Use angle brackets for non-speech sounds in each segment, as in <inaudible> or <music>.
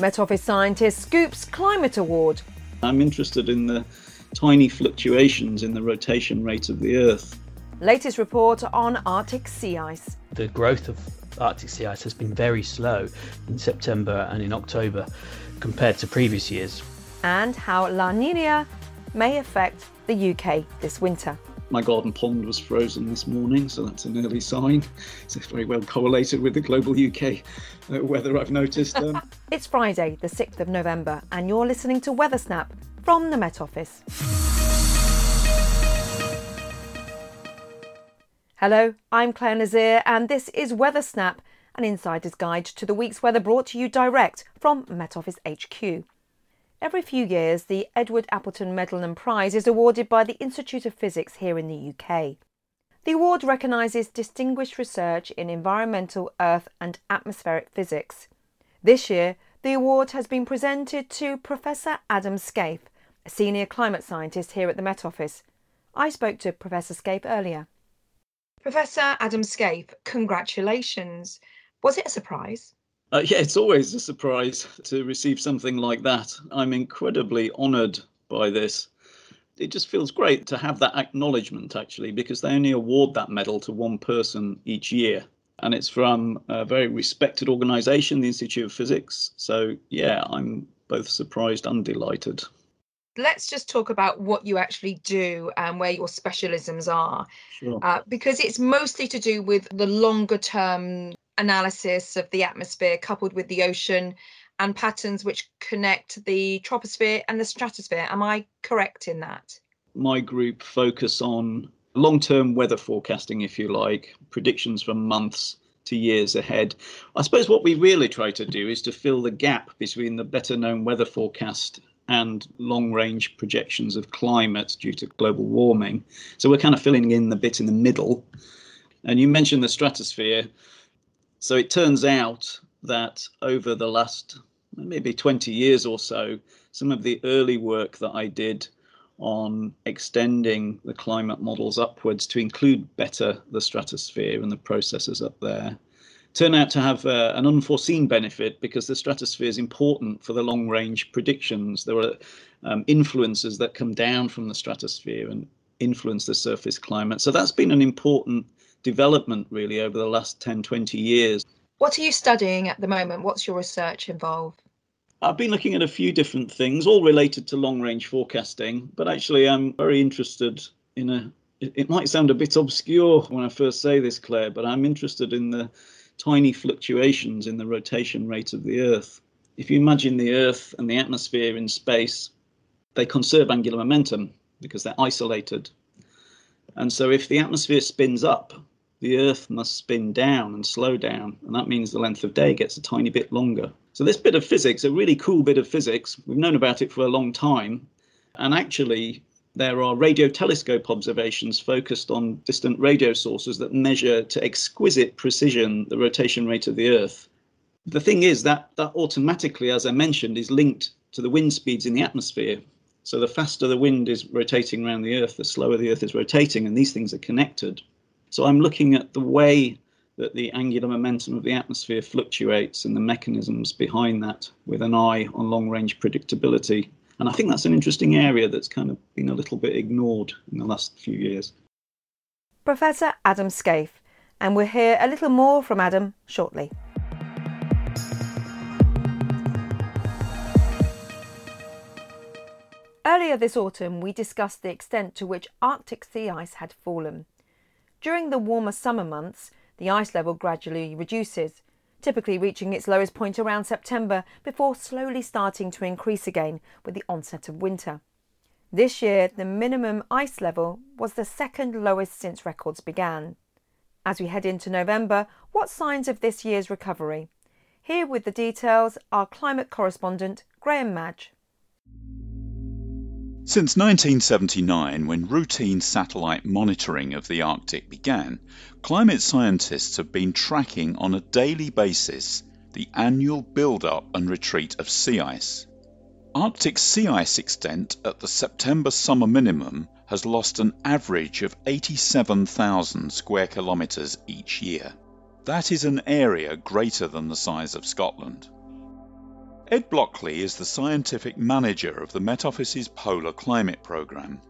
Met Office scientist scoops climate award. I'm interested in the tiny fluctuations in the rotation rate of the Earth. Latest report on Arctic sea ice. The growth of Arctic sea ice has been very slow in September and in October compared to previous years. And how La Nina may affect the UK this winter. My garden pond was frozen this morning, so that's an early sign. It's very well correlated with the global UK uh, weather, I've noticed. Um, <laughs> it's Friday, the 6th of November, and you're listening to Weather Snap from the Met Office. Hello, I'm Clare Nasir, and this is Weather Snap, an insider's guide to the week's weather brought to you direct from Met Office HQ. Every few years, the Edward Appleton Medal and Prize is awarded by the Institute of Physics here in the UK. The award recognises distinguished research in environmental, earth, and atmospheric physics. This year, the award has been presented to Professor Adam Scaife, a senior climate scientist here at the Met Office. I spoke to Professor Scaife earlier. Professor Adam Scaife, congratulations. Was it a surprise? Uh, yeah, it's always a surprise to receive something like that. I'm incredibly honoured by this. It just feels great to have that acknowledgement, actually, because they only award that medal to one person each year. And it's from a very respected organisation, the Institute of Physics. So, yeah, I'm both surprised and delighted. Let's just talk about what you actually do and where your specialisms are. Sure. Uh, because it's mostly to do with the longer term analysis of the atmosphere coupled with the ocean and patterns which connect the troposphere and the stratosphere. Am I correct in that? My group focus on long term weather forecasting, if you like, predictions from months to years ahead. I suppose what we really try to do is to fill the gap between the better known weather forecast and long range projections of climate due to global warming. So we're kind of filling in the bit in the middle. And you mentioned the stratosphere. So it turns out that over the last maybe 20 years or so, some of the early work that I did on extending the climate models upwards to include better the stratosphere and the processes up there turn out to have uh, an unforeseen benefit because the stratosphere is important for the long range predictions. There are um, influences that come down from the stratosphere and influence the surface climate. So that's been an important development really over the last 10, 20 years. What are you studying at the moment? What's your research involved? I've been looking at a few different things, all related to long range forecasting, but actually, I'm very interested in a. It might sound a bit obscure when I first say this, Clare, but I'm interested in the tiny fluctuations in the rotation rate of the Earth. If you imagine the Earth and the atmosphere in space, they conserve angular momentum because they're isolated. And so if the atmosphere spins up, the Earth must spin down and slow down, and that means the length of day gets a tiny bit longer. So, this bit of physics, a really cool bit of physics, we've known about it for a long time. And actually, there are radio telescope observations focused on distant radio sources that measure to exquisite precision the rotation rate of the Earth. The thing is that that automatically, as I mentioned, is linked to the wind speeds in the atmosphere. So the faster the wind is rotating around the Earth, the slower the Earth is rotating, and these things are connected. So I'm looking at the way that the angular momentum of the atmosphere fluctuates and the mechanisms behind that with an eye on long range predictability. And I think that's an interesting area that's kind of been a little bit ignored in the last few years. Professor Adam Scaife, and we'll hear a little more from Adam shortly. Earlier this autumn, we discussed the extent to which Arctic sea ice had fallen. During the warmer summer months, the ice level gradually reduces, typically reaching its lowest point around September before slowly starting to increase again with the onset of winter. This year, the minimum ice level was the second lowest since records began. As we head into November, what signs of this year's recovery? Here with the details, our climate correspondent Graham Madge. Since 1979, when routine satellite monitoring of the Arctic began, climate scientists have been tracking on a daily basis the annual build-up and retreat of sea ice. Arctic sea ice extent at the September summer minimum has lost an average of 87,000 square kilometres each year. That is an area greater than the size of Scotland. Ed Blockley is the scientific manager of the Met Office's Polar Climate Programme.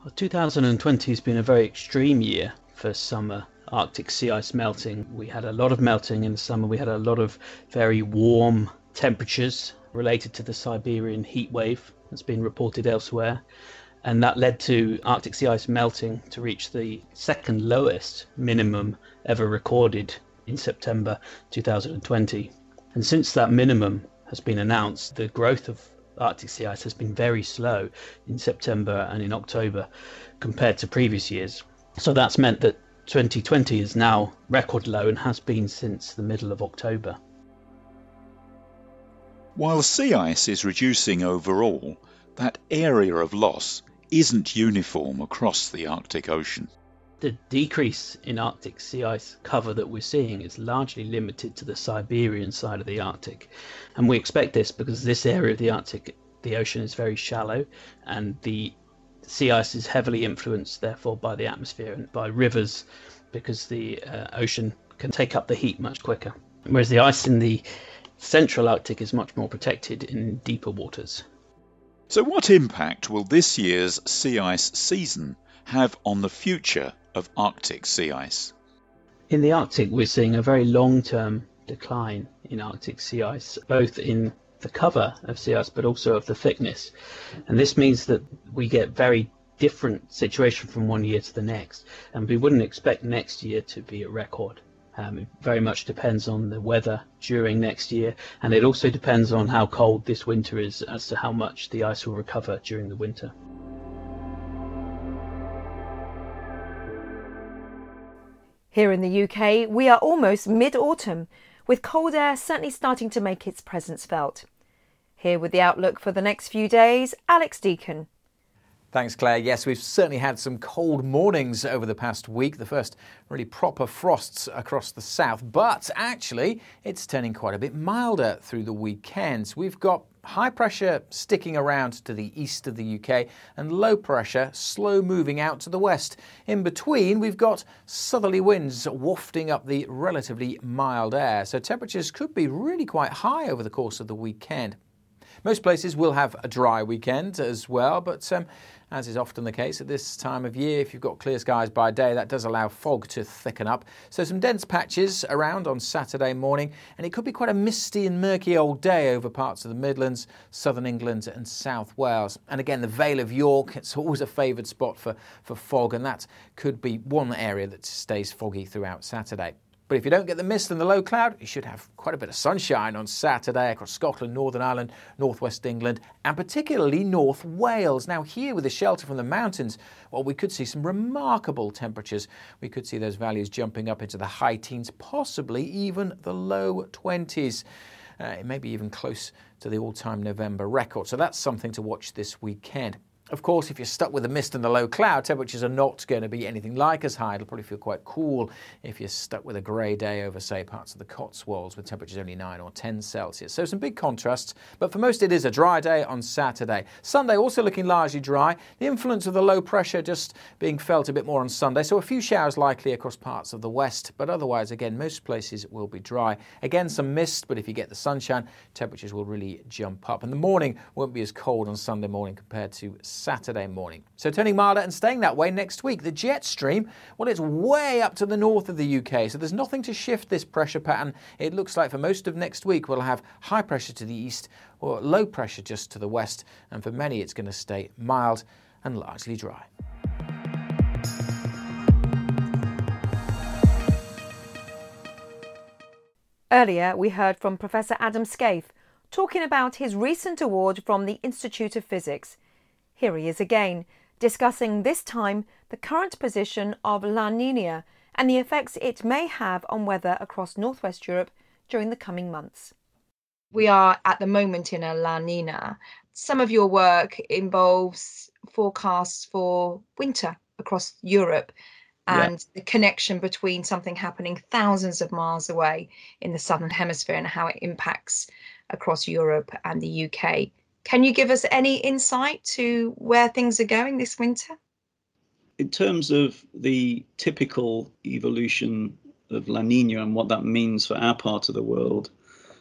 Well, 2020 has been a very extreme year for summer Arctic sea ice melting. We had a lot of melting in the summer, we had a lot of very warm temperatures related to the Siberian heat wave that's been reported elsewhere. And that led to Arctic sea ice melting to reach the second lowest minimum ever recorded in September 2020. And since that minimum has been announced, the growth of Arctic sea ice has been very slow in September and in October compared to previous years. So that's meant that 2020 is now record low and has been since the middle of October. While sea ice is reducing overall, that area of loss isn't uniform across the Arctic Ocean. The decrease in Arctic sea ice cover that we're seeing is largely limited to the Siberian side of the Arctic. And we expect this because this area of the Arctic, the ocean is very shallow and the sea ice is heavily influenced, therefore, by the atmosphere and by rivers because the uh, ocean can take up the heat much quicker. Whereas the ice in the central Arctic is much more protected in deeper waters. So, what impact will this year's sea ice season have on the future of Arctic sea ice? In the Arctic, we're seeing a very long term decline in Arctic sea ice, both in the cover of sea ice but also of the thickness. And this means that we get very different situation from one year to the next. And we wouldn't expect next year to be a record. Um, it very much depends on the weather during next year, and it also depends on how cold this winter is as to how much the ice will recover during the winter. Here in the UK, we are almost mid autumn, with cold air certainly starting to make its presence felt. Here with the outlook for the next few days, Alex Deacon. Thanks, Clare. Yes, we've certainly had some cold mornings over the past week, the first really proper frosts across the south, but actually it's turning quite a bit milder through the weekends. We've got high pressure sticking around to the east of the UK and low pressure slow moving out to the west. In between, we've got southerly winds wafting up the relatively mild air, so temperatures could be really quite high over the course of the weekend. Most places will have a dry weekend as well, but um, as is often the case at this time of year, if you've got clear skies by day, that does allow fog to thicken up. So, some dense patches around on Saturday morning, and it could be quite a misty and murky old day over parts of the Midlands, southern England, and South Wales. And again, the Vale of York, it's always a favoured spot for, for fog, and that could be one area that stays foggy throughout Saturday. But if you don't get the mist and the low cloud, you should have quite a bit of sunshine on Saturday across Scotland, Northern Ireland, Northwest England, and particularly North Wales. Now, here with the shelter from the mountains, well, we could see some remarkable temperatures. We could see those values jumping up into the high teens, possibly even the low 20s. Uh, it may be even close to the all time November record. So that's something to watch this weekend. Of course, if you're stuck with the mist and the low cloud, temperatures are not going to be anything like as high. It'll probably feel quite cool if you're stuck with a grey day over, say, parts of the Cotswolds with temperatures only 9 or 10 Celsius. So some big contrasts, but for most it is a dry day on Saturday. Sunday also looking largely dry. The influence of the low pressure just being felt a bit more on Sunday, so a few showers likely across parts of the west, but otherwise, again, most places will be dry. Again, some mist, but if you get the sunshine, temperatures will really jump up. And the morning won't be as cold on Sunday morning compared to Saturday morning. So turning milder and staying that way next week. The jet stream, well, it's way up to the north of the UK, so there's nothing to shift this pressure pattern. It looks like for most of next week we'll have high pressure to the east or low pressure just to the west, and for many it's going to stay mild and largely dry. Earlier, we heard from Professor Adam Scaife talking about his recent award from the Institute of Physics. Here he is again, discussing this time the current position of La Nina and the effects it may have on weather across northwest Europe during the coming months. We are at the moment in a La Nina. Some of your work involves forecasts for winter across Europe and yeah. the connection between something happening thousands of miles away in the southern hemisphere and how it impacts across Europe and the UK. Can you give us any insight to where things are going this winter? In terms of the typical evolution of La Nina and what that means for our part of the world,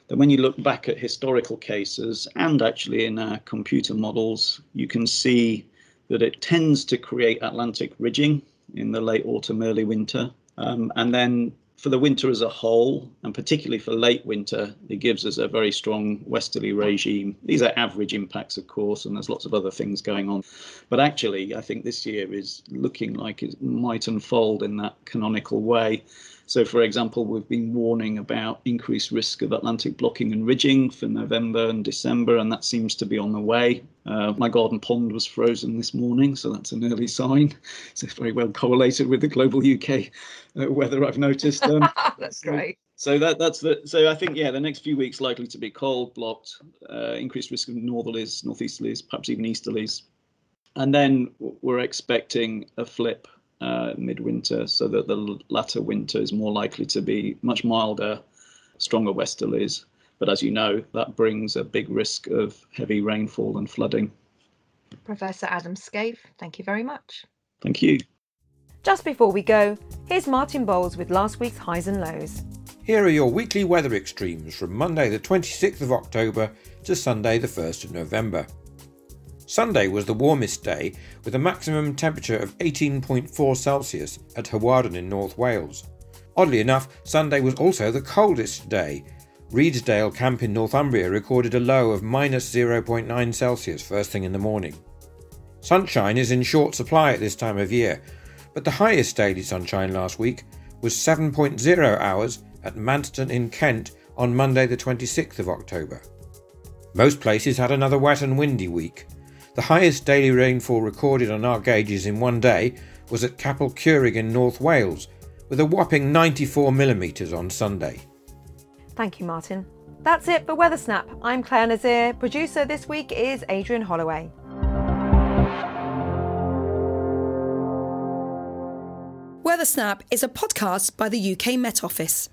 then when you look back at historical cases and actually in our computer models, you can see that it tends to create Atlantic ridging in the late autumn, early winter. Um, and then for the winter as a whole, and particularly for late winter, it gives us a very strong westerly regime. These are average impacts, of course, and there's lots of other things going on. But actually, I think this year is looking like it might unfold in that canonical way. So, for example, we've been warning about increased risk of Atlantic blocking and ridging for November and December, and that seems to be on the way. Uh, my garden pond was frozen this morning, so that's an early sign. So <laughs> it's very well correlated with the global UK uh, weather, I've noticed. Um, <laughs> That's great. so that that's the so I think yeah the next few weeks likely to be cold, blocked, uh, increased risk of northerlies, northeasterlies, perhaps even easterlies, and then we're expecting a flip uh, midwinter, so that the latter winter is more likely to be much milder, stronger westerlies. But as you know, that brings a big risk of heavy rainfall and flooding. Professor Adam Scaife, thank you very much. Thank you. Just before we go, here's Martin Bowles with last week's highs and lows. Here are your weekly weather extremes from Monday, the 26th of October to Sunday, the 1st of November. Sunday was the warmest day, with a maximum temperature of 18.4 Celsius at Hawarden in North Wales. Oddly enough, Sunday was also the coldest day. Redesdale Camp in Northumbria recorded a low of minus 0.9 Celsius first thing in the morning. Sunshine is in short supply at this time of year, but the highest daily sunshine last week was 7.0 hours at Manston in Kent on Monday, the 26th of October. Most places had another wet and windy week. The highest daily rainfall recorded on our gauges in one day was at Capel Curig in North Wales, with a whopping 94 millimetres on Sunday. Thank you, Martin. That's it for Weather Snap. I'm Clare Nasir. Producer this week is Adrian Holloway. Weather Snap is a podcast by the UK Met Office.